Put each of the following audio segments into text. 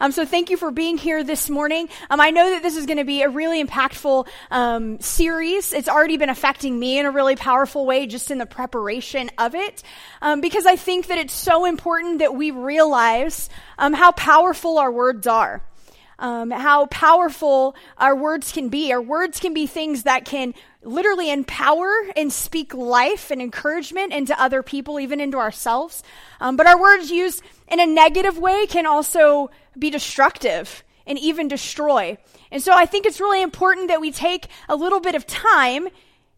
Um, so thank you for being here this morning. Um, I know that this is going to be a really impactful um, series. It's already been affecting me in a really powerful way just in the preparation of it, um, because I think that it's so important that we realize um, how powerful our words are um, how powerful our words can be. Our words can be things that can literally empower and speak life and encouragement into other people, even into ourselves. Um, but our words used in a negative way can also be destructive and even destroy. And so I think it's really important that we take a little bit of time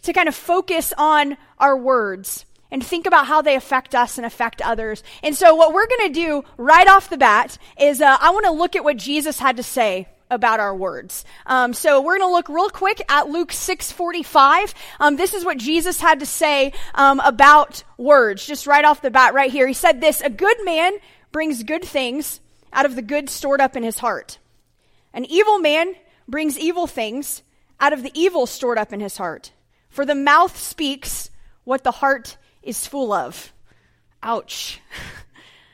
to kind of focus on our words and think about how they affect us and affect others. And so what we're going to do right off the bat is uh, I want to look at what Jesus had to say about our words. Um, so we're going to look real quick at Luke 6:45. Um, this is what Jesus had to say um, about words, just right off the bat, right here. He said this: "A good man brings good things out of the good stored up in his heart. An evil man brings evil things out of the evil stored up in his heart. For the mouth speaks what the heart is full of. Ouch.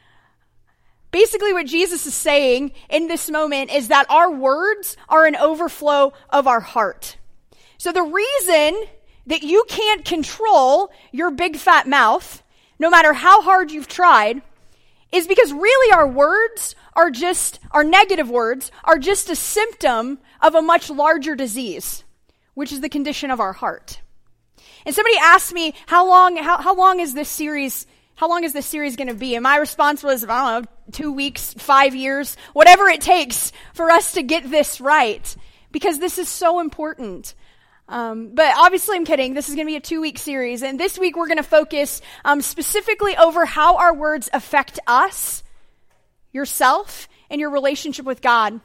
Basically, what Jesus is saying in this moment is that our words are an overflow of our heart. So the reason that you can't control your big fat mouth, no matter how hard you've tried, is because really our words are just, our negative words are just a symptom of a much larger disease, which is the condition of our heart. And somebody asked me, how long, how, how long is this series, how long is this series going to be? And my response was, I don't know, two weeks, five years, whatever it takes for us to get this right. Because this is so important. Um, but obviously, I'm kidding. This is going to be a two week series. And this week, we're going to focus um, specifically over how our words affect us, yourself, and your relationship with God.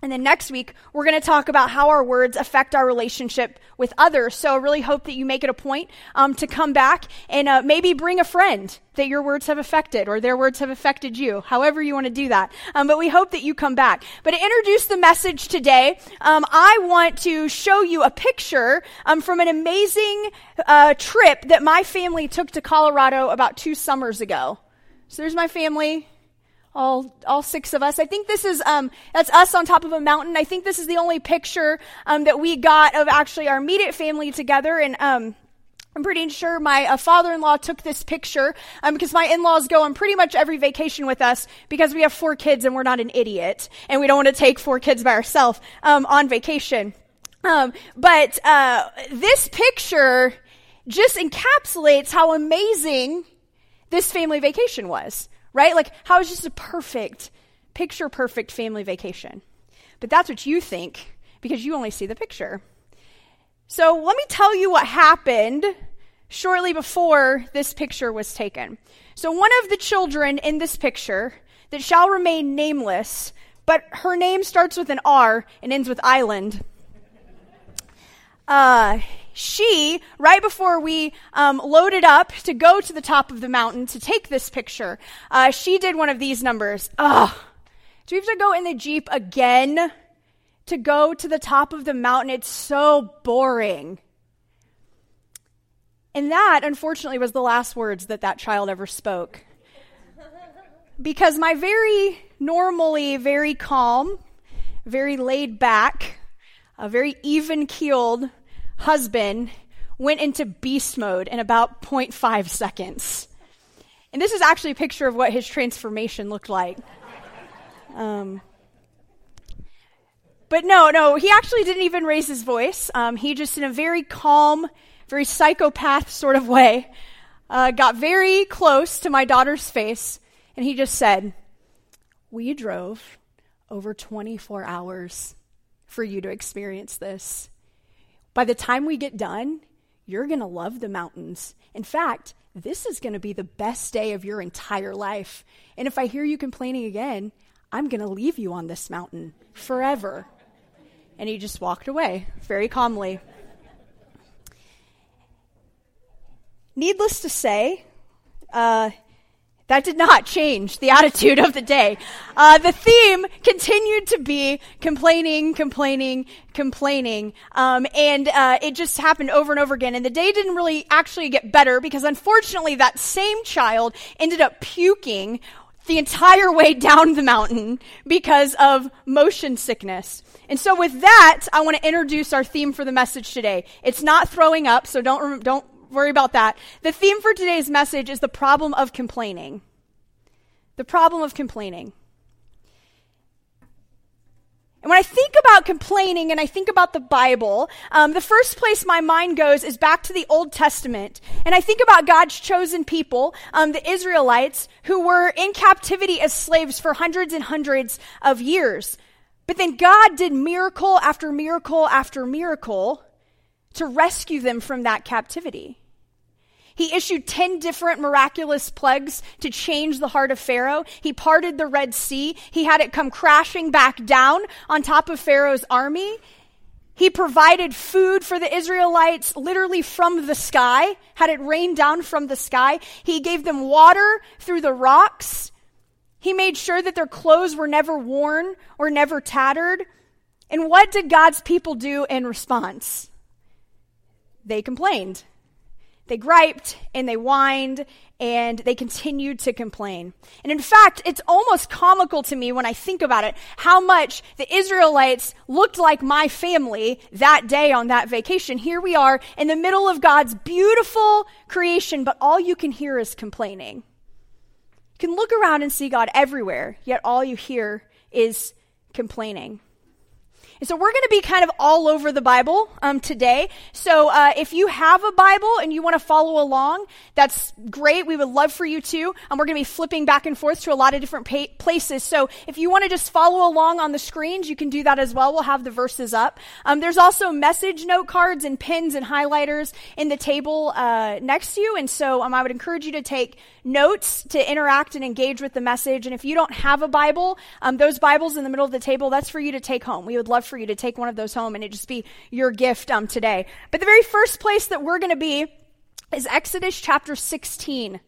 And then next week, we're going to talk about how our words affect our relationship with others. So I really hope that you make it a point um, to come back and uh, maybe bring a friend that your words have affected or their words have affected you, however you want to do that. Um, but we hope that you come back. But to introduce the message today, um, I want to show you a picture um, from an amazing uh, trip that my family took to Colorado about two summers ago. So there's my family all all six of us. I think this is um, that's us on top of a mountain. I think this is the only picture um, that we got of actually our immediate family together. And um, I'm pretty sure my uh, father-in-law took this picture um, because my in-laws go on pretty much every vacation with us because we have four kids and we're not an idiot and we don't want to take four kids by ourselves um, on vacation. Um, but uh, this picture just encapsulates how amazing this family vacation was right? Like, how is just a perfect, picture perfect family vacation? But that's what you think because you only see the picture. So let me tell you what happened shortly before this picture was taken. So one of the children in this picture that shall remain nameless, but her name starts with an R and ends with island. Uh, she, right before we um, loaded up to go to the top of the mountain to take this picture, uh, she did one of these numbers. Ugh. Do we have to go in the Jeep again to go to the top of the mountain? It's so boring. And that, unfortunately, was the last words that that child ever spoke. Because my very normally very calm, very laid back, a very even keeled husband went into beast mode in about 0.5 seconds. And this is actually a picture of what his transformation looked like. Um, but no, no, he actually didn't even raise his voice. Um, he just, in a very calm, very psychopath sort of way, uh, got very close to my daughter's face, and he just said, We drove over 24 hours for you to experience this. By the time we get done, you're going to love the mountains. In fact, this is going to be the best day of your entire life. And if I hear you complaining again, I'm going to leave you on this mountain forever. And he just walked away very calmly. Needless to say, uh, that did not change the attitude of the day. Uh, the theme continued to be complaining, complaining, complaining, um, and uh, it just happened over and over again. And the day didn't really actually get better because unfortunately, that same child ended up puking the entire way down the mountain because of motion sickness. And so with that, I want to introduce our theme for the message today. It's not throwing up, so don't, don't worry about that. The theme for today's message is the problem of complaining. The problem of complaining. And when I think about complaining and I think about the Bible, um, the first place my mind goes is back to the Old Testament. And I think about God's chosen people, um, the Israelites, who were in captivity as slaves for hundreds and hundreds of years. But then God did miracle after miracle after miracle to rescue them from that captivity. He issued 10 different miraculous plagues to change the heart of Pharaoh. He parted the Red Sea. He had it come crashing back down on top of Pharaoh's army. He provided food for the Israelites literally from the sky, had it rain down from the sky. He gave them water through the rocks. He made sure that their clothes were never worn or never tattered. And what did God's people do in response? They complained. They griped and they whined and they continued to complain. And in fact, it's almost comical to me when I think about it how much the Israelites looked like my family that day on that vacation. Here we are in the middle of God's beautiful creation, but all you can hear is complaining. You can look around and see God everywhere, yet all you hear is complaining. And so we're going to be kind of all over the Bible um, today. So uh, if you have a Bible and you want to follow along, that's great. We would love for you to. Um, we're going to be flipping back and forth to a lot of different pa- places. So if you want to just follow along on the screens, you can do that as well. We'll have the verses up. Um, there's also message note cards and pins and highlighters in the table uh, next to you. And so um, I would encourage you to take notes to interact and engage with the message. And if you don't have a Bible, um, those Bibles in the middle of the table, that's for you to take home. We would love for you to take one of those home and it just be your gift um, today. But the very first place that we're going to be is Exodus chapter 16.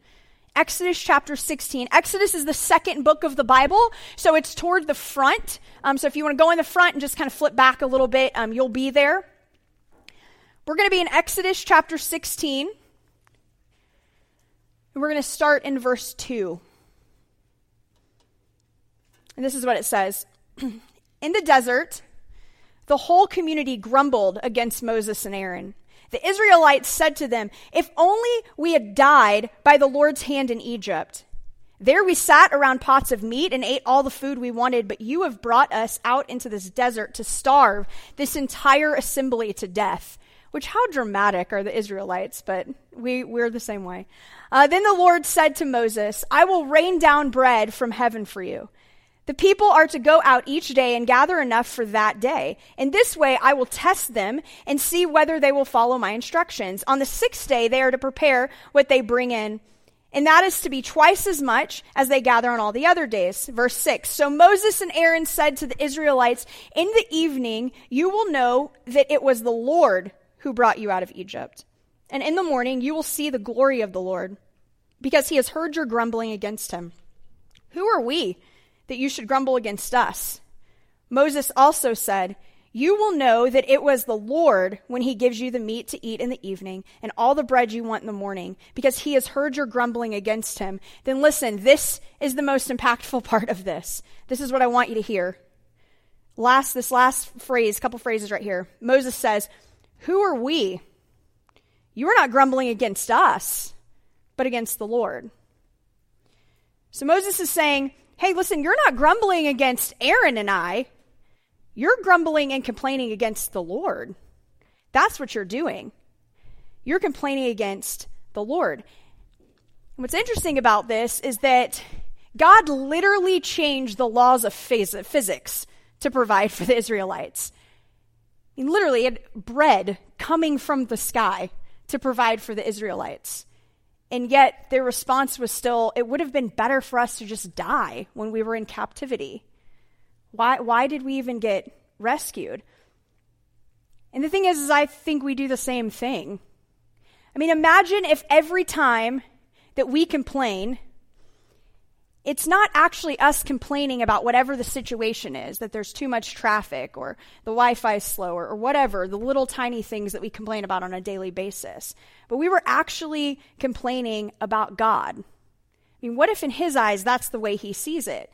Exodus chapter 16. Exodus is the second book of the Bible, so it's toward the front. Um, so if you want to go in the front and just kind of flip back a little bit, um, you'll be there. We're going to be in Exodus chapter 16. And we're going to start in verse 2. And this is what it says In the desert, the whole community grumbled against Moses and Aaron. The Israelites said to them, If only we had died by the Lord's hand in Egypt. There we sat around pots of meat and ate all the food we wanted, but you have brought us out into this desert to starve this entire assembly to death. Which, how dramatic are the Israelites, but we, we're the same way. Uh, then the Lord said to Moses, I will rain down bread from heaven for you. The people are to go out each day and gather enough for that day. In this way, I will test them and see whether they will follow my instructions. On the sixth day, they are to prepare what they bring in. And that is to be twice as much as they gather on all the other days. Verse 6. So Moses and Aaron said to the Israelites, In the evening, you will know that it was the Lord who brought you out of Egypt. And in the morning, you will see the glory of the Lord, because he has heard your grumbling against him. Who are we? That you should grumble against us. Moses also said, You will know that it was the Lord when he gives you the meat to eat in the evening and all the bread you want in the morning, because he has heard your grumbling against him. Then listen, this is the most impactful part of this. This is what I want you to hear. Last, this last phrase, couple phrases right here. Moses says, Who are we? You are not grumbling against us, but against the Lord. So Moses is saying, hey, listen, you're not grumbling against Aaron and I. You're grumbling and complaining against the Lord. That's what you're doing. You're complaining against the Lord. What's interesting about this is that God literally changed the laws of physics to provide for the Israelites. He literally had bread coming from the sky to provide for the Israelites. And yet their response was still, it would have been better for us to just die when we were in captivity. Why, why did we even get rescued? And the thing is, is I think we do the same thing. I mean, imagine if every time that we complain, it's not actually us complaining about whatever the situation is, that there's too much traffic or the Wi Fi is slower or whatever, the little tiny things that we complain about on a daily basis. But we were actually complaining about God. I mean, what if in his eyes that's the way he sees it?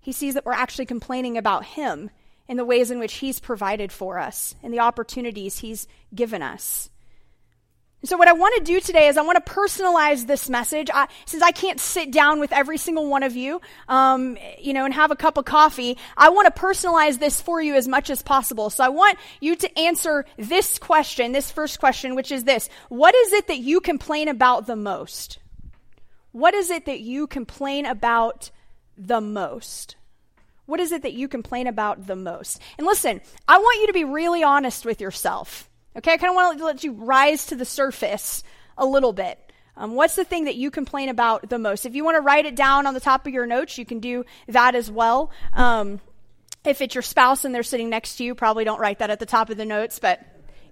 He sees that we're actually complaining about him in the ways in which he's provided for us and the opportunities he's given us. So, what I want to do today is I want to personalize this message. I, since I can't sit down with every single one of you, um, you know, and have a cup of coffee, I want to personalize this for you as much as possible. So, I want you to answer this question, this first question, which is this What is it that you complain about the most? What is it that you complain about the most? What is it that you complain about the most? And listen, I want you to be really honest with yourself. Okay, I kind of want to let you rise to the surface a little bit. Um, what's the thing that you complain about the most? If you want to write it down on the top of your notes, you can do that as well. Um, if it's your spouse and they're sitting next to you, probably don't write that at the top of the notes, but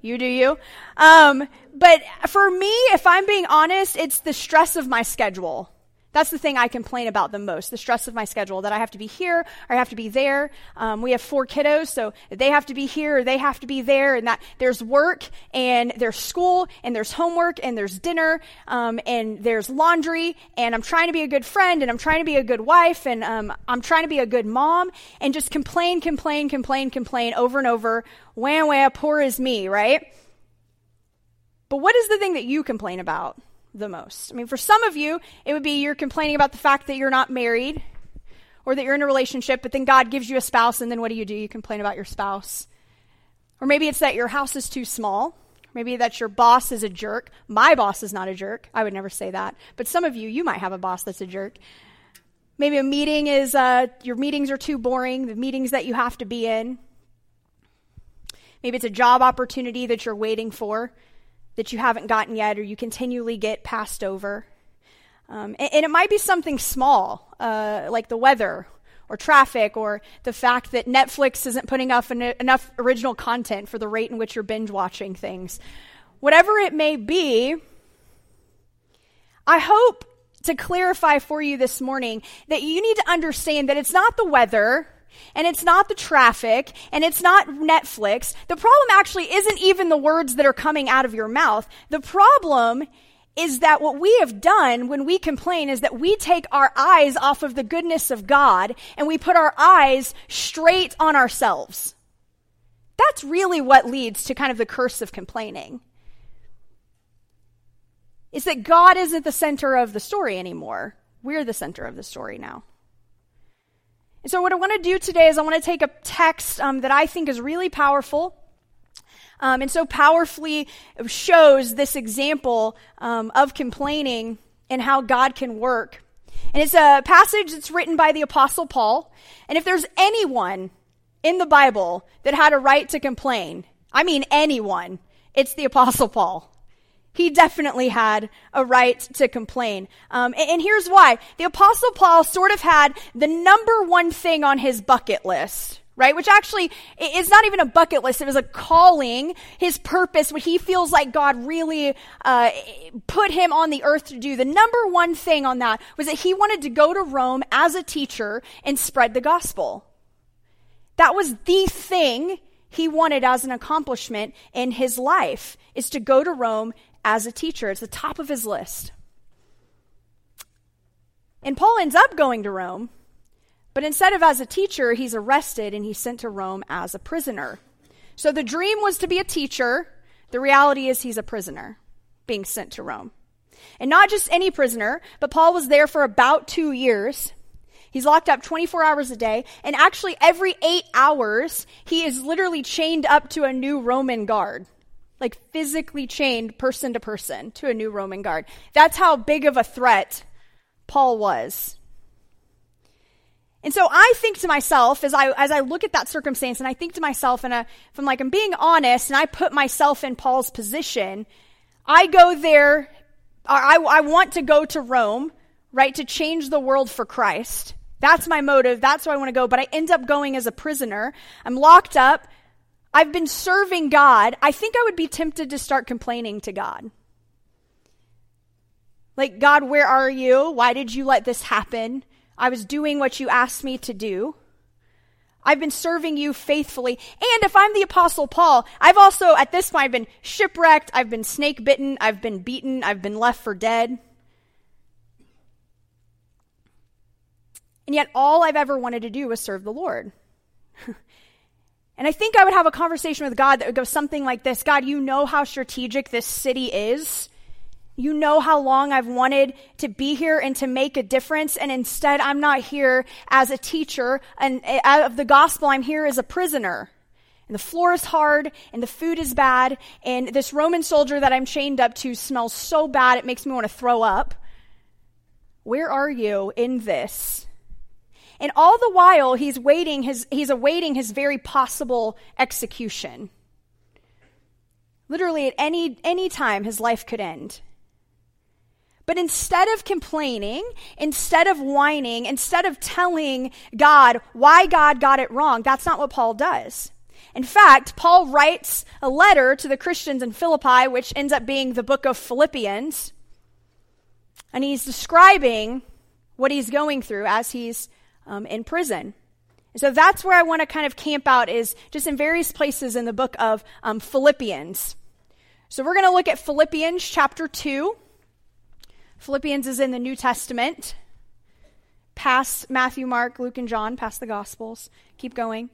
you do you. Um, but for me, if I'm being honest, it's the stress of my schedule. That's the thing I complain about the most the stress of my schedule that I have to be here or I have to be there. Um, we have four kiddos, so they have to be here or they have to be there, and that there's work and there's school and there's homework and there's dinner um, and there's laundry, and I'm trying to be a good friend and I'm trying to be a good wife and um, I'm trying to be a good mom and just complain, complain, complain, complain over and over. Wham, wham, poor is me, right? But what is the thing that you complain about? The most. I mean, for some of you, it would be you're complaining about the fact that you're not married or that you're in a relationship, but then God gives you a spouse, and then what do you do? You complain about your spouse. Or maybe it's that your house is too small. Maybe that your boss is a jerk. My boss is not a jerk. I would never say that. But some of you, you might have a boss that's a jerk. Maybe a meeting is, uh, your meetings are too boring, the meetings that you have to be in. Maybe it's a job opportunity that you're waiting for that you haven't gotten yet or you continually get passed over. Um, and, and, it might be something small, uh, like the weather or traffic or the fact that Netflix isn't putting enough, enough original content for the rate in which you're binge watching things. Whatever it may be, I hope to clarify for you this morning that you need to understand that it's not the weather and it's not the traffic, and it's not Netflix. The problem actually isn't even the words that are coming out of your mouth. The problem is that what we have done when we complain is that we take our eyes off of the goodness of God and we put our eyes straight on ourselves. That's really what leads to kind of the curse of complaining. Is that God isn't the center of the story anymore. We're the center of the story now. And so, what I want to do today is I want to take a text um, that I think is really powerful. Um, and so powerfully shows this example um, of complaining and how God can work. And it's a passage that's written by the Apostle Paul. And if there's anyone in the Bible that had a right to complain, I mean anyone, it's the Apostle Paul. He definitely had a right to complain. Um, and, and here's why. The Apostle Paul sort of had the number one thing on his bucket list right? Which actually is not even a bucket list. It was a calling, his purpose, what he feels like God really uh, put him on the earth to do. The number one thing on that was that he wanted to go to Rome as a teacher and spread the gospel. That was the thing he wanted as an accomplishment in his life, is to go to Rome as a teacher. It's the top of his list. And Paul ends up going to Rome, but instead of as a teacher, he's arrested and he's sent to Rome as a prisoner. So the dream was to be a teacher. The reality is he's a prisoner being sent to Rome. And not just any prisoner, but Paul was there for about two years. He's locked up 24 hours a day, and actually every eight hours, he is literally chained up to a new Roman guard like physically chained person to person to a new Roman guard. That's how big of a threat Paul was. And so I think to myself as I as I look at that circumstance and I think to myself and I, if I'm like I'm being honest and I put myself in Paul's position, I go there I, I want to go to Rome, right, to change the world for Christ. That's my motive. That's why I want to go. But I end up going as a prisoner. I'm locked up. I've been serving God, I think I would be tempted to start complaining to God. Like, God, where are you? Why did you let this happen? I was doing what you asked me to do. I've been serving you faithfully. And if I'm the apostle Paul, I've also, at this point, I've been shipwrecked, I've been snake bitten, I've been beaten, I've been left for dead. And yet, all I've ever wanted to do was serve the Lord. and I think I would have a conversation with God that would go something like this God, you know how strategic this city is. You know how long I've wanted to be here and to make a difference, and instead I'm not here as a teacher and of the gospel, I'm here as a prisoner. And the floor is hard, and the food is bad, and this Roman soldier that I'm chained up to smells so bad it makes me want to throw up. Where are you in this? And all the while he's waiting his he's awaiting his very possible execution. Literally at any any time his life could end. But instead of complaining, instead of whining, instead of telling God why God got it wrong, that's not what Paul does. In fact, Paul writes a letter to the Christians in Philippi, which ends up being the book of Philippians. And he's describing what he's going through as he's um, in prison. So that's where I want to kind of camp out, is just in various places in the book of um, Philippians. So we're going to look at Philippians chapter 2. Philippians is in the New Testament, past Matthew, Mark, Luke, and John, past the Gospels. Keep going.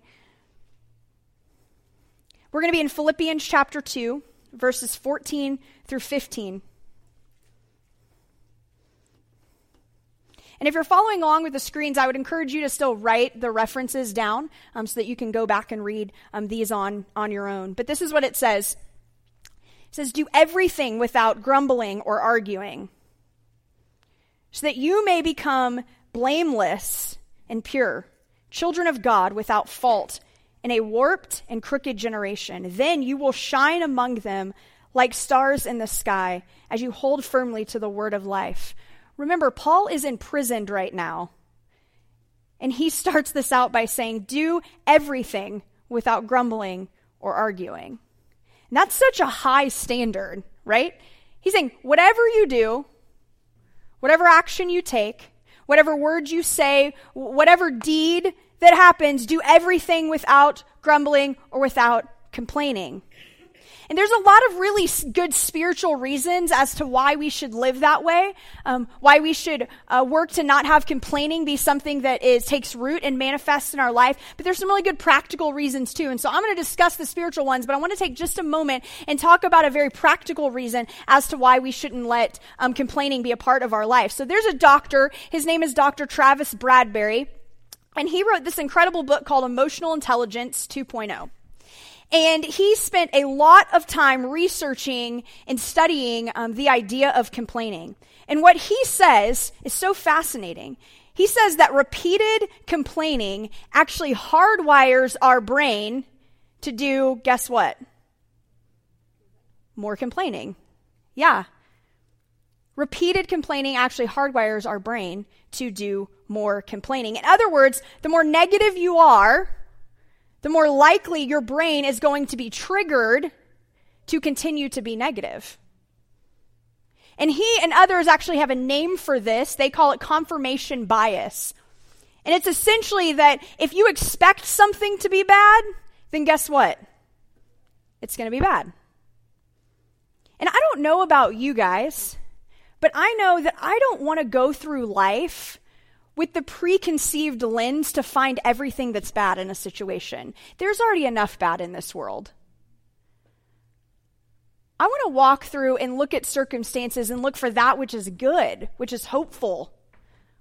We're going to be in Philippians chapter 2, verses 14 through 15. And if you're following along with the screens, I would encourage you to still write the references down um, so that you can go back and read um, these on, on your own. But this is what it says It says, Do everything without grumbling or arguing so that you may become blameless and pure, children of God without fault in a warped and crooked generation. Then you will shine among them like stars in the sky as you hold firmly to the word of life. Remember, Paul is imprisoned right now. And he starts this out by saying, Do everything without grumbling or arguing. And that's such a high standard, right? He's saying, Whatever you do, Whatever action you take, whatever words you say, whatever deed that happens, do everything without grumbling or without complaining. And there's a lot of really good spiritual reasons as to why we should live that way, um, why we should uh, work to not have complaining be something that is takes root and manifests in our life. But there's some really good practical reasons too. And so I'm going to discuss the spiritual ones, but I want to take just a moment and talk about a very practical reason as to why we shouldn't let um, complaining be a part of our life. So there's a doctor. His name is Dr. Travis Bradberry. And he wrote this incredible book called Emotional Intelligence 2.0. And he spent a lot of time researching and studying um, the idea of complaining. And what he says is so fascinating. He says that repeated complaining actually hardwires our brain to do, guess what? More complaining. Yeah. Repeated complaining actually hardwires our brain to do more complaining. In other words, the more negative you are, the more likely your brain is going to be triggered to continue to be negative. And he and others actually have a name for this. They call it confirmation bias. And it's essentially that if you expect something to be bad, then guess what? It's going to be bad. And I don't know about you guys, but I know that I don't want to go through life with the preconceived lens to find everything that's bad in a situation. There's already enough bad in this world. I want to walk through and look at circumstances and look for that which is good, which is hopeful,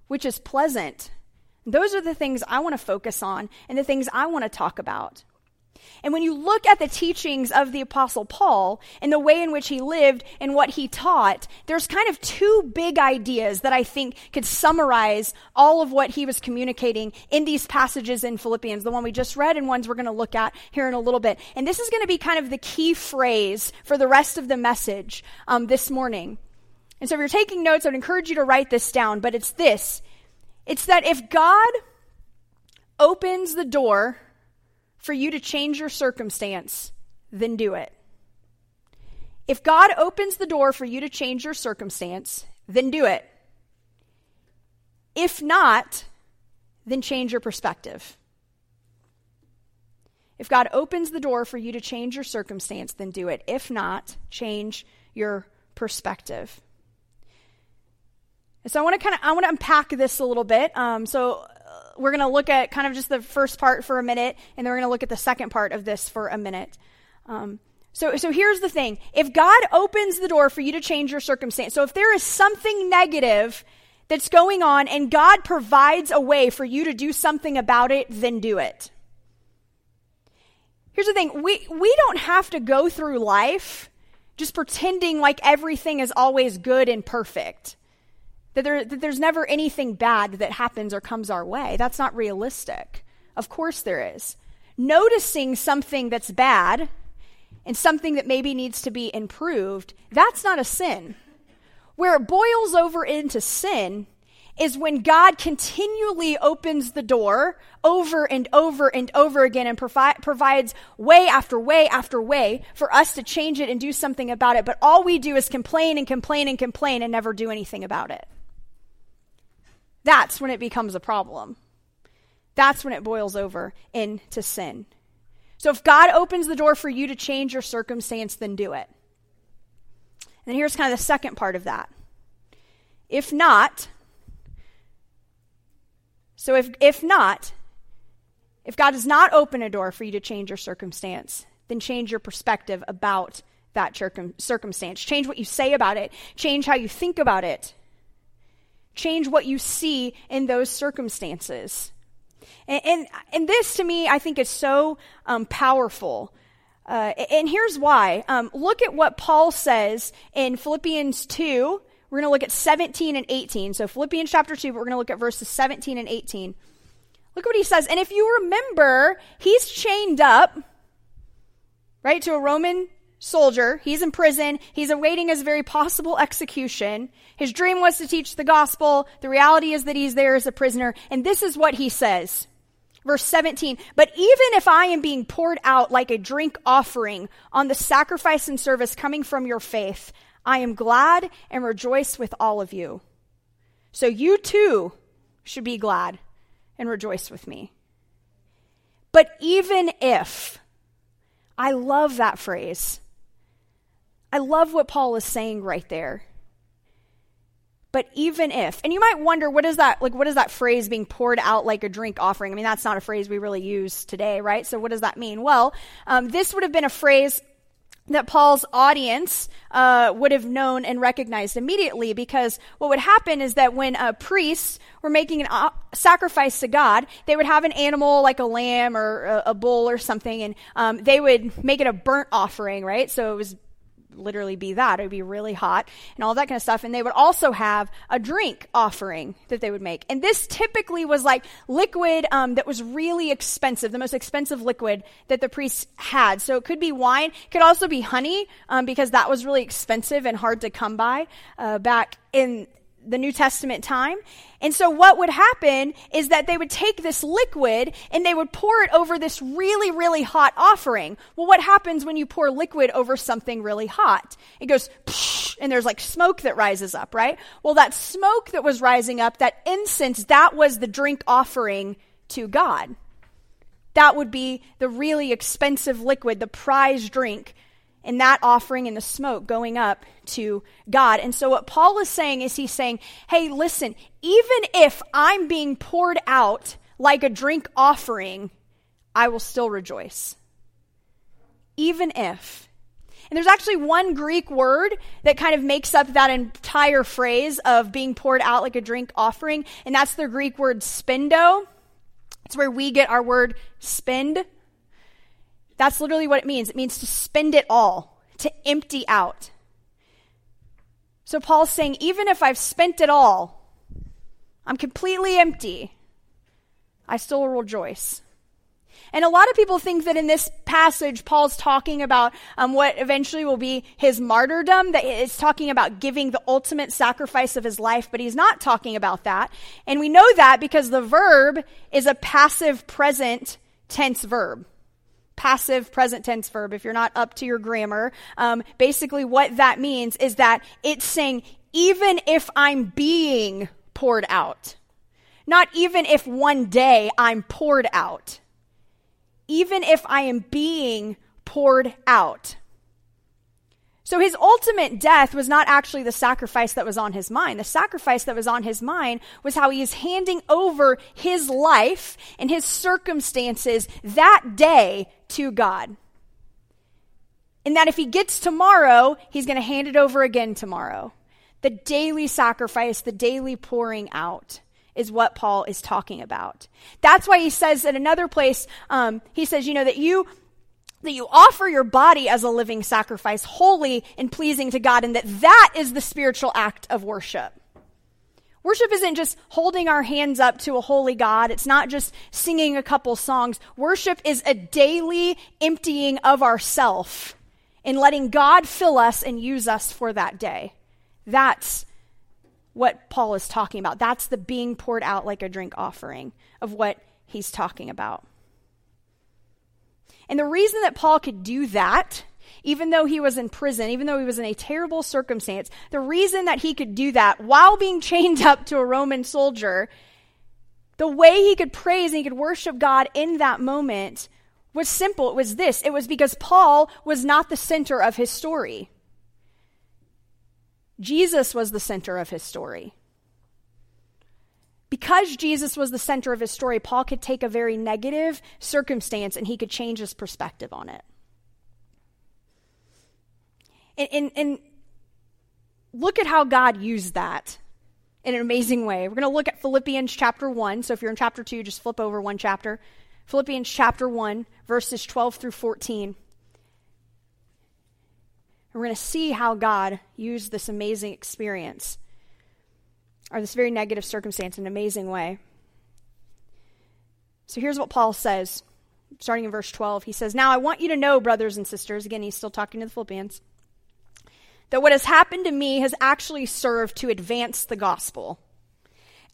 which is pleasant. Those are the things I want to focus on and the things I want to talk about. And when you look at the teachings of the Apostle Paul and the way in which he lived and what he taught, there's kind of two big ideas that I think could summarize all of what he was communicating in these passages in Philippians, the one we just read and ones we're going to look at here in a little bit. And this is going to be kind of the key phrase for the rest of the message um, this morning. And so if you're taking notes, I would encourage you to write this down, but it's this. It's that if God opens the door for you to change your circumstance, then do it. If God opens the door for you to change your circumstance, then do it. If not, then change your perspective. If God opens the door for you to change your circumstance, then do it. If not, change your perspective. And so I want to kind of I want to unpack this a little bit. Um, so we're going to look at kind of just the first part for a minute, and then we're going to look at the second part of this for a minute. Um, so, so here's the thing. If God opens the door for you to change your circumstance, so if there is something negative that's going on and God provides a way for you to do something about it, then do it. Here's the thing. We, we don't have to go through life just pretending like everything is always good and perfect. That, there, that there's never anything bad that happens or comes our way. That's not realistic. Of course there is. Noticing something that's bad and something that maybe needs to be improved, that's not a sin. Where it boils over into sin is when God continually opens the door over and over and over again and provi- provides way after way after way for us to change it and do something about it. But all we do is complain and complain and complain and never do anything about it. That's when it becomes a problem. That's when it boils over into sin. So if God opens the door for you to change your circumstance, then do it. And here's kind of the second part of that. If not, so if, if not, if God does not open a door for you to change your circumstance, then change your perspective about that circum- circumstance. Change what you say about it. Change how you think about it. Change what you see in those circumstances. And, and, and this to me, I think is so um, powerful. Uh, and here's why. Um, look at what Paul says in Philippians 2. We're going to look at 17 and 18. So, Philippians chapter 2, but we're going to look at verses 17 and 18. Look what he says. And if you remember, he's chained up, right, to a Roman soldier. He's in prison. He's awaiting his very possible execution. His dream was to teach the gospel. The reality is that he's there as a prisoner. And this is what he says. Verse 17, but even if I am being poured out like a drink offering on the sacrifice and service coming from your faith, I am glad and rejoice with all of you. So you too should be glad and rejoice with me. But even if, I love that phrase. I love what Paul is saying right there. But even if, and you might wonder, what is that, like, what is that phrase being poured out like a drink offering? I mean, that's not a phrase we really use today, right? So what does that mean? Well, um, this would have been a phrase that Paul's audience uh, would have known and recognized immediately because what would happen is that when uh, priests were making a uh, sacrifice to God, they would have an animal like a lamb or a, a bull or something, and um, they would make it a burnt offering, right? So it was literally be that. It would be really hot and all that kind of stuff. And they would also have a drink offering that they would make. And this typically was like liquid um, that was really expensive, the most expensive liquid that the priests had. So it could be wine, it could also be honey, um, because that was really expensive and hard to come by uh, back in the New Testament time. And so what would happen is that they would take this liquid and they would pour it over this really, really hot offering. Well, what happens when you pour liquid over something really hot? It goes, and there's like smoke that rises up, right? Well, that smoke that was rising up, that incense, that was the drink offering to God. That would be the really expensive liquid, the prize drink and that offering and the smoke going up to God. And so what Paul is saying is he's saying, hey, listen, even if I'm being poured out like a drink offering, I will still rejoice. Even if. And there's actually one Greek word that kind of makes up that entire phrase of being poured out like a drink offering, and that's the Greek word spendo. It's where we get our word spend that's literally what it means. It means to spend it all, to empty out. So Paul's saying, even if I've spent it all, I'm completely empty, I still will rejoice. And a lot of people think that in this passage, Paul's talking about um, what eventually will be his martyrdom, that it's talking about giving the ultimate sacrifice of his life, but he's not talking about that. And we know that because the verb is a passive present tense verb passive present tense verb if you're not up to your grammar. Um, basically, what that means is that it's saying, even if I'm being poured out, not even if one day I'm poured out, even if I am being poured out. So his ultimate death was not actually the sacrifice that was on his mind. The sacrifice that was on his mind was how he is handing over his life and his circumstances that day to God. And that if he gets tomorrow, he's going to hand it over again tomorrow. The daily sacrifice, the daily pouring out is what Paul is talking about. That's why he says at another place, um, he says, you know, that you that you offer your body as a living sacrifice, holy and pleasing to God, and that that is the spiritual act of worship. Worship isn't just holding our hands up to a holy God. It's not just singing a couple songs. Worship is a daily emptying of ourself and letting God fill us and use us for that day. That's what Paul is talking about. That's the being poured out like a drink offering of what he's talking about. And the reason that Paul could do that, even though he was in prison, even though he was in a terrible circumstance, the reason that he could do that while being chained up to a Roman soldier, the way he could praise and he could worship God in that moment was simple. It was this it was because Paul was not the center of his story, Jesus was the center of his story. Because Jesus was the center of his story, Paul could take a very negative circumstance and he could change his perspective on it. And, and, and look at how God used that in an amazing way. We're going to look at Philippians chapter 1. So if you're in chapter 2, just flip over one chapter. Philippians chapter 1, verses 12 through 14. And we're going to see how God used this amazing experience or this very negative circumstance in an amazing way. So here's what Paul says, starting in verse 12. He says, Now I want you to know, brothers and sisters, again, he's still talking to the Philippians, that what has happened to me has actually served to advance the gospel.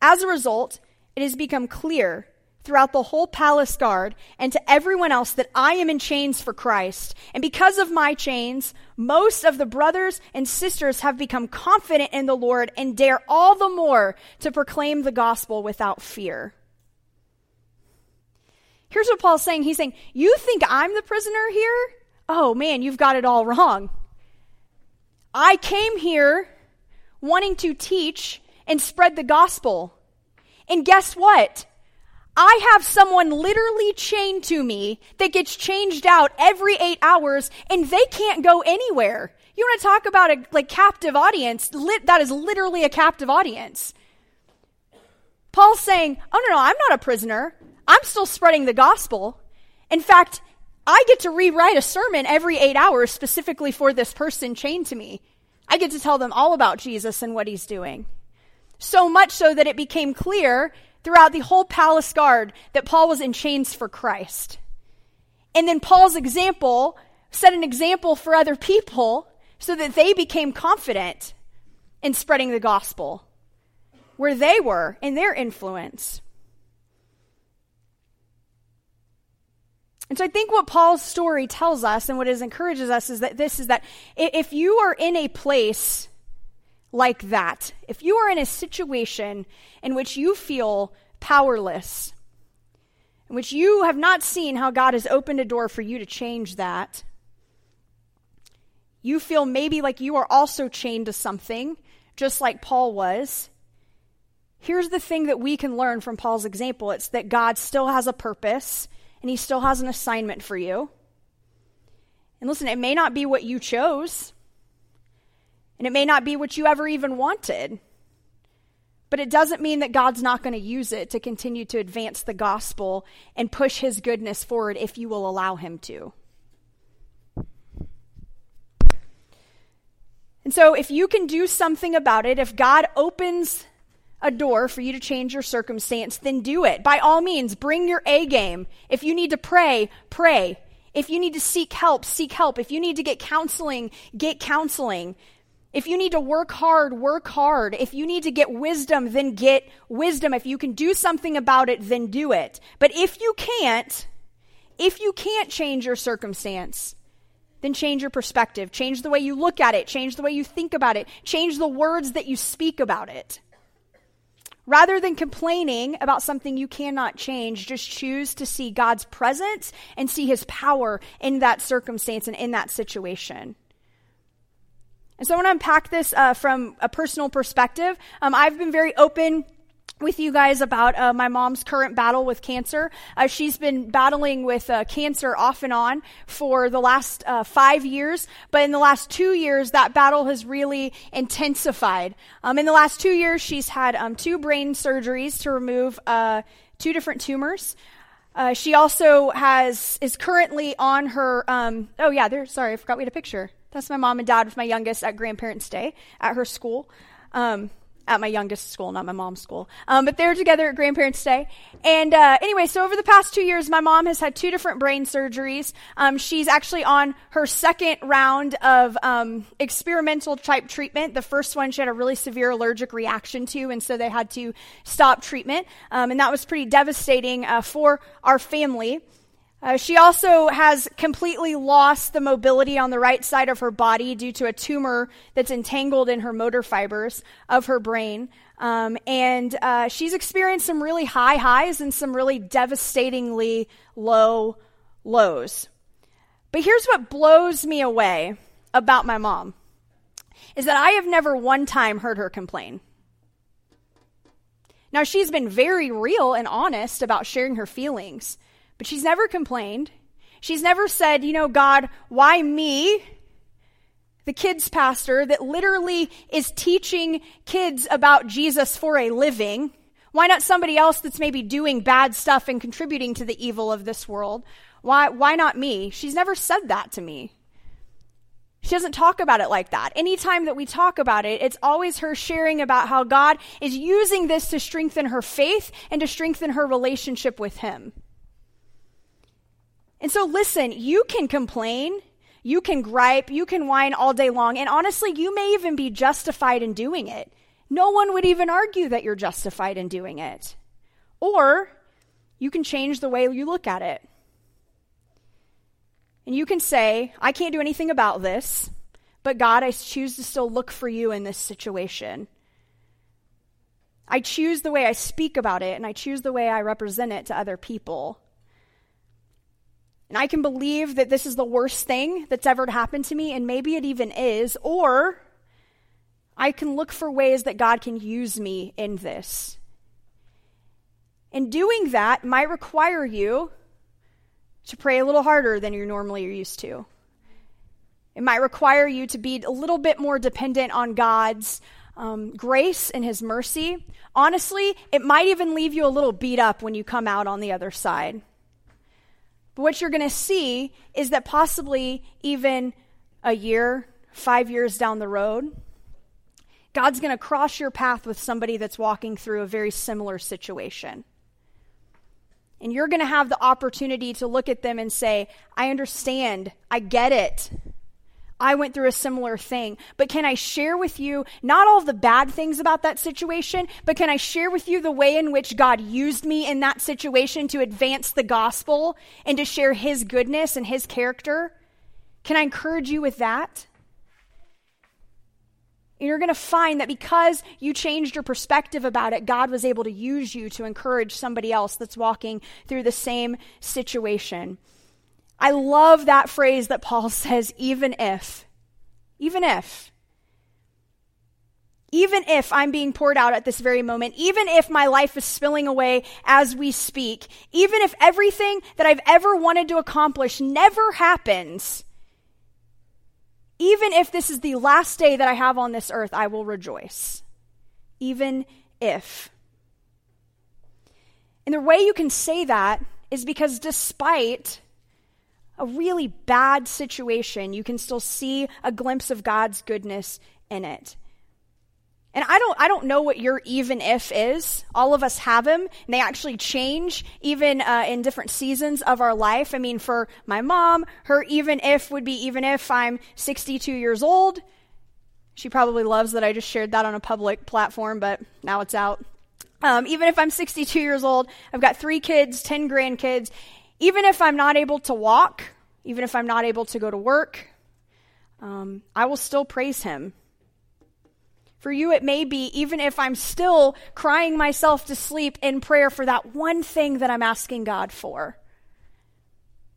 As a result, it has become clear throughout the whole palace guard and to everyone else that I am in chains for Christ. And because of my chains, most of the brothers and sisters have become confident in the Lord and dare all the more to proclaim the gospel without fear. Here's what Paul's saying. He's saying, You think I'm the prisoner here? Oh man, you've got it all wrong. I came here wanting to teach and spread the gospel. And guess what? I have someone literally chained to me that gets changed out every eight hours and they can't go anywhere. You want to talk about a like captive audience? Lit, that is literally a captive audience. Paul's saying, "Oh no, no, I'm not a prisoner. I'm still spreading the gospel. In fact, I get to rewrite a sermon every 8 hours specifically for this person chained to me. I get to tell them all about Jesus and what he's doing." So much so that it became clear throughout the whole palace guard that Paul was in chains for Christ. And then Paul's example set an example for other people so that they became confident in spreading the gospel where they were in their influence. And so I think what Paul's story tells us and what it encourages us is that this is that if you are in a place like that, if you are in a situation in which you feel powerless, in which you have not seen how God has opened a door for you to change that, you feel maybe like you are also chained to something, just like Paul was. Here's the thing that we can learn from Paul's example it's that God still has a purpose and he still has an assignment for you. And listen, it may not be what you chose. And it may not be what you ever even wanted. But it doesn't mean that God's not going to use it to continue to advance the gospel and push his goodness forward if you will allow him to. And so, if you can do something about it, if God opens a door for you to change your circumstance, then do it. By all means, bring your A game. If you need to pray, pray. If you need to seek help, seek help. If you need to get counseling, get counseling. If you need to work hard, work hard. If you need to get wisdom, then get wisdom. If you can do something about it, then do it. But if you can't, if you can't change your circumstance, then change your perspective. Change the way you look at it. Change the way you think about it. Change the words that you speak about it. Rather than complaining about something you cannot change, just choose to see God's presence and see his power in that circumstance and in that situation. And so I want to unpack this uh, from a personal perspective. Um, I've been very open with you guys about uh, my mom's current battle with cancer. Uh, she's been battling with uh, cancer off and on for the last uh, five years, but in the last two years, that battle has really intensified. Um, in the last two years, she's had um, two brain surgeries to remove uh, two different tumors. Uh, she also has is currently on her. Um, oh yeah, there. Sorry, I forgot we had a picture. That's my mom and dad with my youngest at Grandparents' Day at her school. Um, at my youngest school, not my mom's school. Um, but they're together at Grandparents' Day. And uh, anyway, so over the past two years, my mom has had two different brain surgeries. Um, she's actually on her second round of um, experimental type treatment. The first one she had a really severe allergic reaction to, and so they had to stop treatment. Um, and that was pretty devastating uh, for our family. Uh, she also has completely lost the mobility on the right side of her body due to a tumor that's entangled in her motor fibers of her brain. Um, and uh, she's experienced some really high highs and some really devastatingly low lows. But here's what blows me away about my mom is that I have never one time heard her complain. Now, she's been very real and honest about sharing her feelings. But she's never complained. She's never said, you know, God, why me? The kids pastor that literally is teaching kids about Jesus for a living. Why not somebody else that's maybe doing bad stuff and contributing to the evil of this world? Why, why not me? She's never said that to me. She doesn't talk about it like that. Anytime that we talk about it, it's always her sharing about how God is using this to strengthen her faith and to strengthen her relationship with Him. And so, listen, you can complain, you can gripe, you can whine all day long, and honestly, you may even be justified in doing it. No one would even argue that you're justified in doing it. Or you can change the way you look at it. And you can say, I can't do anything about this, but God, I choose to still look for you in this situation. I choose the way I speak about it, and I choose the way I represent it to other people. And I can believe that this is the worst thing that's ever happened to me, and maybe it even is, or I can look for ways that God can use me in this. And doing that might require you to pray a little harder than you normally are used to. It might require you to be a little bit more dependent on God's um, grace and His mercy. Honestly, it might even leave you a little beat up when you come out on the other side. But what you're going to see is that possibly even a year, five years down the road, God's going to cross your path with somebody that's walking through a very similar situation. And you're going to have the opportunity to look at them and say, I understand. I get it. I went through a similar thing. But can I share with you not all the bad things about that situation, but can I share with you the way in which God used me in that situation to advance the gospel and to share his goodness and his character? Can I encourage you with that? you're going to find that because you changed your perspective about it, God was able to use you to encourage somebody else that's walking through the same situation. I love that phrase that Paul says, even if. Even if. Even if I'm being poured out at this very moment, even if my life is spilling away as we speak, even if everything that I've ever wanted to accomplish never happens, even if this is the last day that I have on this earth, I will rejoice. Even if. And the way you can say that is because despite a really bad situation, you can still see a glimpse of God's goodness in it. And I don't, I don't know what your even if is. All of us have them, and they actually change even uh, in different seasons of our life. I mean, for my mom, her even if would be even if I'm 62 years old. She probably loves that I just shared that on a public platform, but now it's out. Um, even if I'm 62 years old, I've got three kids, 10 grandkids, even if I'm not able to walk, even if I'm not able to go to work, um, I will still praise Him. For you, it may be, even if I'm still crying myself to sleep in prayer for that one thing that I'm asking God for.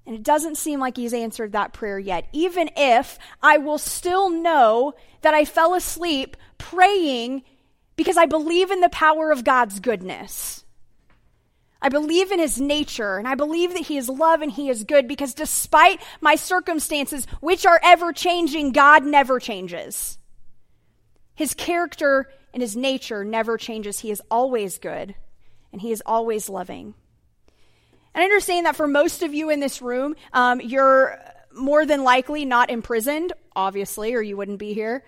And it doesn't seem like he's answered that prayer yet, even if I will still know that I fell asleep praying because I believe in the power of God's goodness. I believe in his nature and I believe that he is love and he is good because despite my circumstances, which are ever changing, God never changes. His character and his nature never changes. He is always good and he is always loving. And I understand that for most of you in this room, um, you're more than likely not imprisoned, obviously, or you wouldn't be here.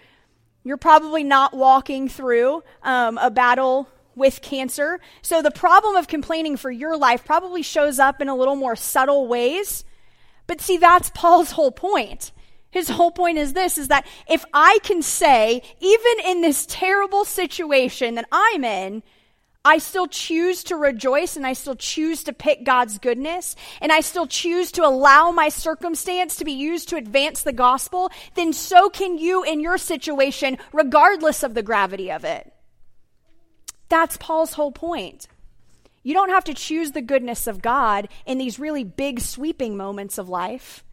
You're probably not walking through um, a battle with cancer. So the problem of complaining for your life probably shows up in a little more subtle ways. But see, that's Paul's whole point. His whole point is this is that if I can say, even in this terrible situation that I'm in, I still choose to rejoice and I still choose to pick God's goodness and I still choose to allow my circumstance to be used to advance the gospel, then so can you in your situation, regardless of the gravity of it. That's Paul's whole point. You don't have to choose the goodness of God in these really big, sweeping moments of life.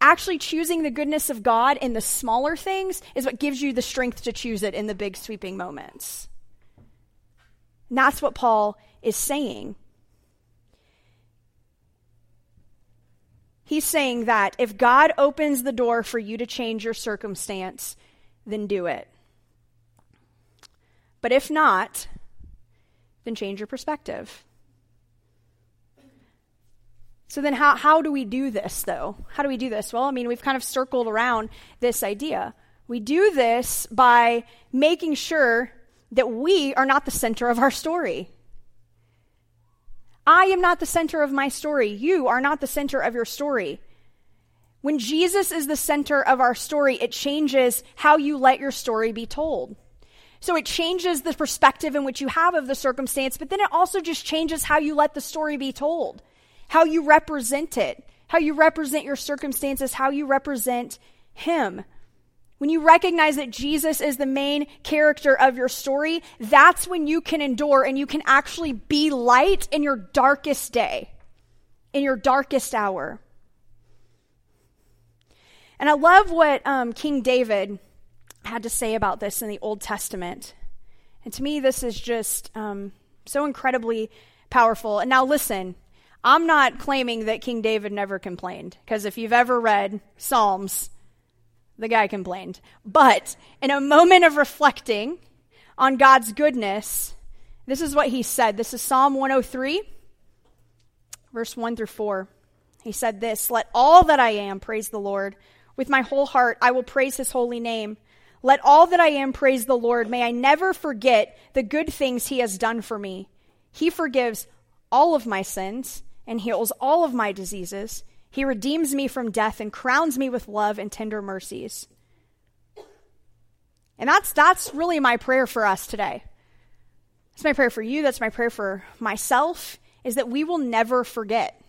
Actually, choosing the goodness of God in the smaller things is what gives you the strength to choose it in the big, sweeping moments. And that's what Paul is saying. He's saying that if God opens the door for you to change your circumstance, then do it. But if not, change your perspective. So then how, how do we do this though? How do we do this? Well, I mean, we've kind of circled around this idea. We do this by making sure that we are not the center of our story. I am not the center of my story. You are not the center of your story. When Jesus is the center of our story, it changes how you let your story be told. So it changes the perspective in which you have of the circumstance, but then it also just changes how you let the story be told, how you represent it, how you represent your circumstances, how you represent Him. When you recognize that Jesus is the main character of your story, that's when you can endure and you can actually be light in your darkest day, in your darkest hour. And I love what um, King David had to say about this in the Old Testament. And to me, this is just um, so incredibly powerful. And now, listen, I'm not claiming that King David never complained, because if you've ever read Psalms, the guy complained. But in a moment of reflecting on God's goodness, this is what he said. This is Psalm 103, verse 1 through 4. He said this Let all that I am praise the Lord. With my whole heart, I will praise his holy name. Let all that I am praise the Lord. May I never forget the good things he has done for me. He forgives all of my sins and heals all of my diseases. He redeems me from death and crowns me with love and tender mercies. And that's, that's really my prayer for us today. That's my prayer for you. That's my prayer for myself, is that we will never forget.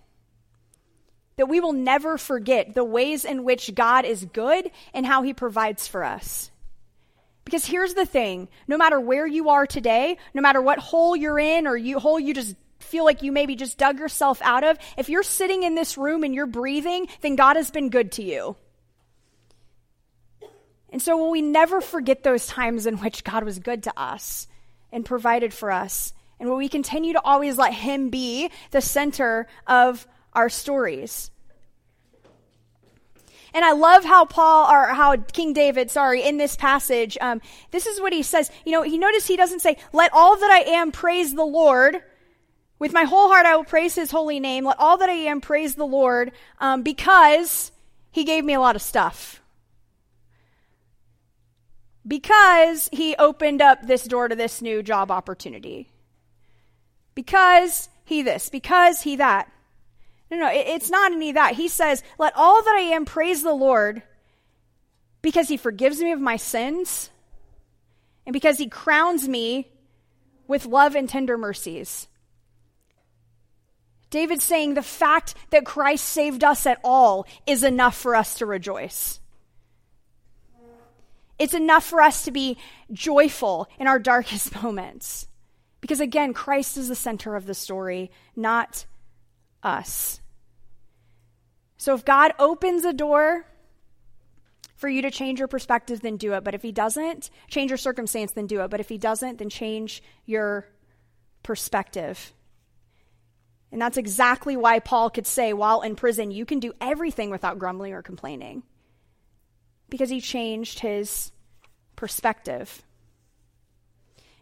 That we will never forget the ways in which God is good and how he provides for us. Because here's the thing no matter where you are today, no matter what hole you're in or you hole you just feel like you maybe just dug yourself out of, if you're sitting in this room and you're breathing, then God has been good to you. And so will we never forget those times in which God was good to us and provided for us? And will we continue to always let Him be the center of our stories? And I love how Paul, or how King David, sorry, in this passage, um, this is what he says. You know, he notice he doesn't say, let all that I am praise the Lord. With my whole heart, I will praise his holy name. Let all that I am praise the Lord um, because he gave me a lot of stuff. Because he opened up this door to this new job opportunity. Because he this. Because he that. No, no, it's not any of that. He says, Let all that I am praise the Lord because he forgives me of my sins and because he crowns me with love and tender mercies. David's saying the fact that Christ saved us at all is enough for us to rejoice. It's enough for us to be joyful in our darkest moments. Because again, Christ is the center of the story, not us. So if God opens a door for you to change your perspective, then do it. But if He doesn't, change your circumstance, then do it. But if He doesn't, then change your perspective. And that's exactly why Paul could say, while in prison, you can do everything without grumbling or complaining. Because he changed his perspective.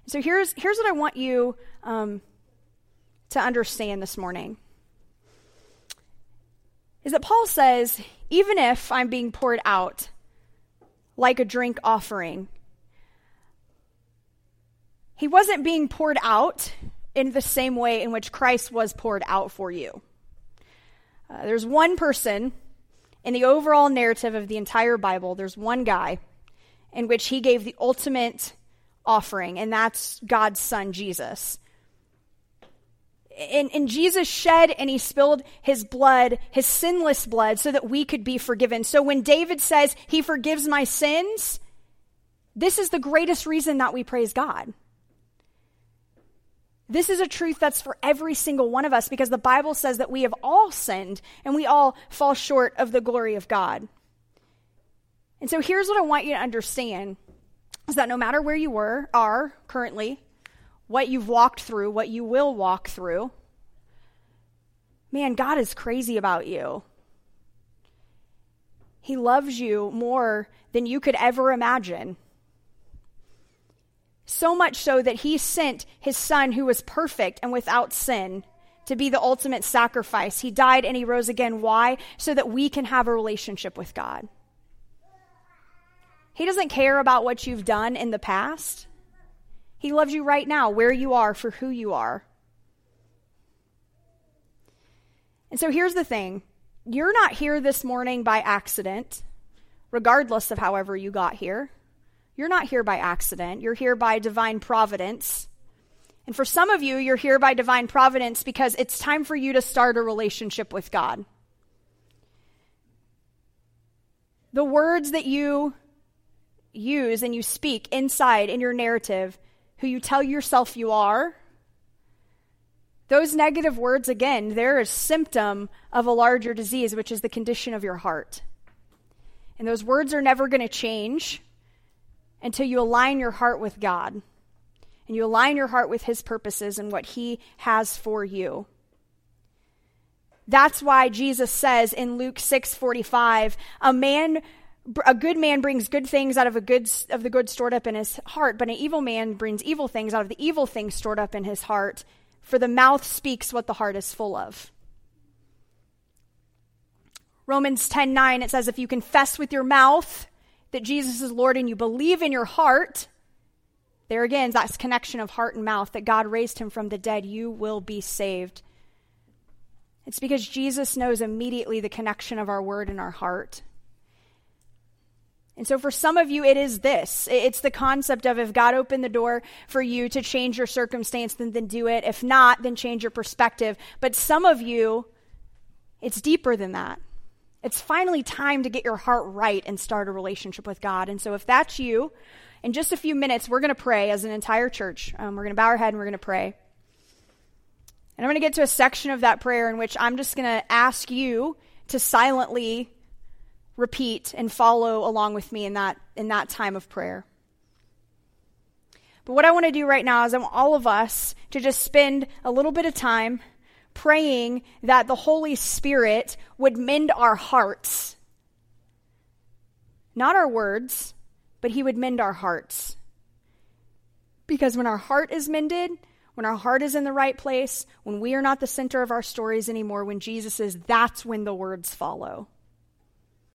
So here's, here's what I want you um, to understand this morning is that Paul says, even if I'm being poured out like a drink offering, he wasn't being poured out in the same way in which Christ was poured out for you. Uh, there's one person in the overall narrative of the entire Bible, there's one guy in which he gave the ultimate offering, and that's God's Son, Jesus. And, and, Jesus shed and he spilled his blood, his sinless blood, so that we could be forgiven. So when David says, He forgives my sins, this is the greatest reason that we praise God. This is a truth that's for every single one of us because the Bible says that we have all sinned and we all fall short of the glory of God. And so here's what I want you to understand is that no matter where you were, are currently, what you've walked through, what you will walk through, man, God is crazy about you. He loves you more than you could ever imagine. So much so that he sent his son, who was perfect and without sin, to be the ultimate sacrifice. He died and he rose again. Why? So that we can have a relationship with God. He doesn't care about what you've done in the past. He loves you right now, where you are, for who you are. And so here's the thing you're not here this morning by accident, regardless of however you got here. You're not here by accident, you're here by divine providence. And for some of you, you're here by divine providence because it's time for you to start a relationship with God. The words that you use and you speak inside in your narrative, who you tell yourself you are, those negative words, again, they're a symptom of a larger disease, which is the condition of your heart. And those words are never going to change until you align your heart with God and you align your heart with His purposes and what He has for you. That's why Jesus says in Luke 6:45, a man a good man brings good things out of a good of the good stored up in his heart, but an evil man brings evil things out of the evil things stored up in his heart, for the mouth speaks what the heart is full of. Romans 10:9 it says if you confess with your mouth that Jesus is Lord and you believe in your heart, there again, that's connection of heart and mouth, that God raised him from the dead, you will be saved. It's because Jesus knows immediately the connection of our word and our heart. And so for some of you, it is this. It's the concept of if God opened the door for you to change your circumstance, then, then do it. If not, then change your perspective. But some of you, it's deeper than that. It's finally time to get your heart right and start a relationship with God. And so, if that's you, in just a few minutes, we're going to pray as an entire church. Um, we're going to bow our head and we're going to pray. And I'm going to get to a section of that prayer in which I'm just going to ask you to silently repeat and follow along with me in that, in that time of prayer. But what I want to do right now is I want all of us to just spend a little bit of time praying that the Holy Spirit would mend our hearts. Not our words, but He would mend our hearts. Because when our heart is mended, when our heart is in the right place, when we are not the center of our stories anymore, when Jesus is, that's when the words follow.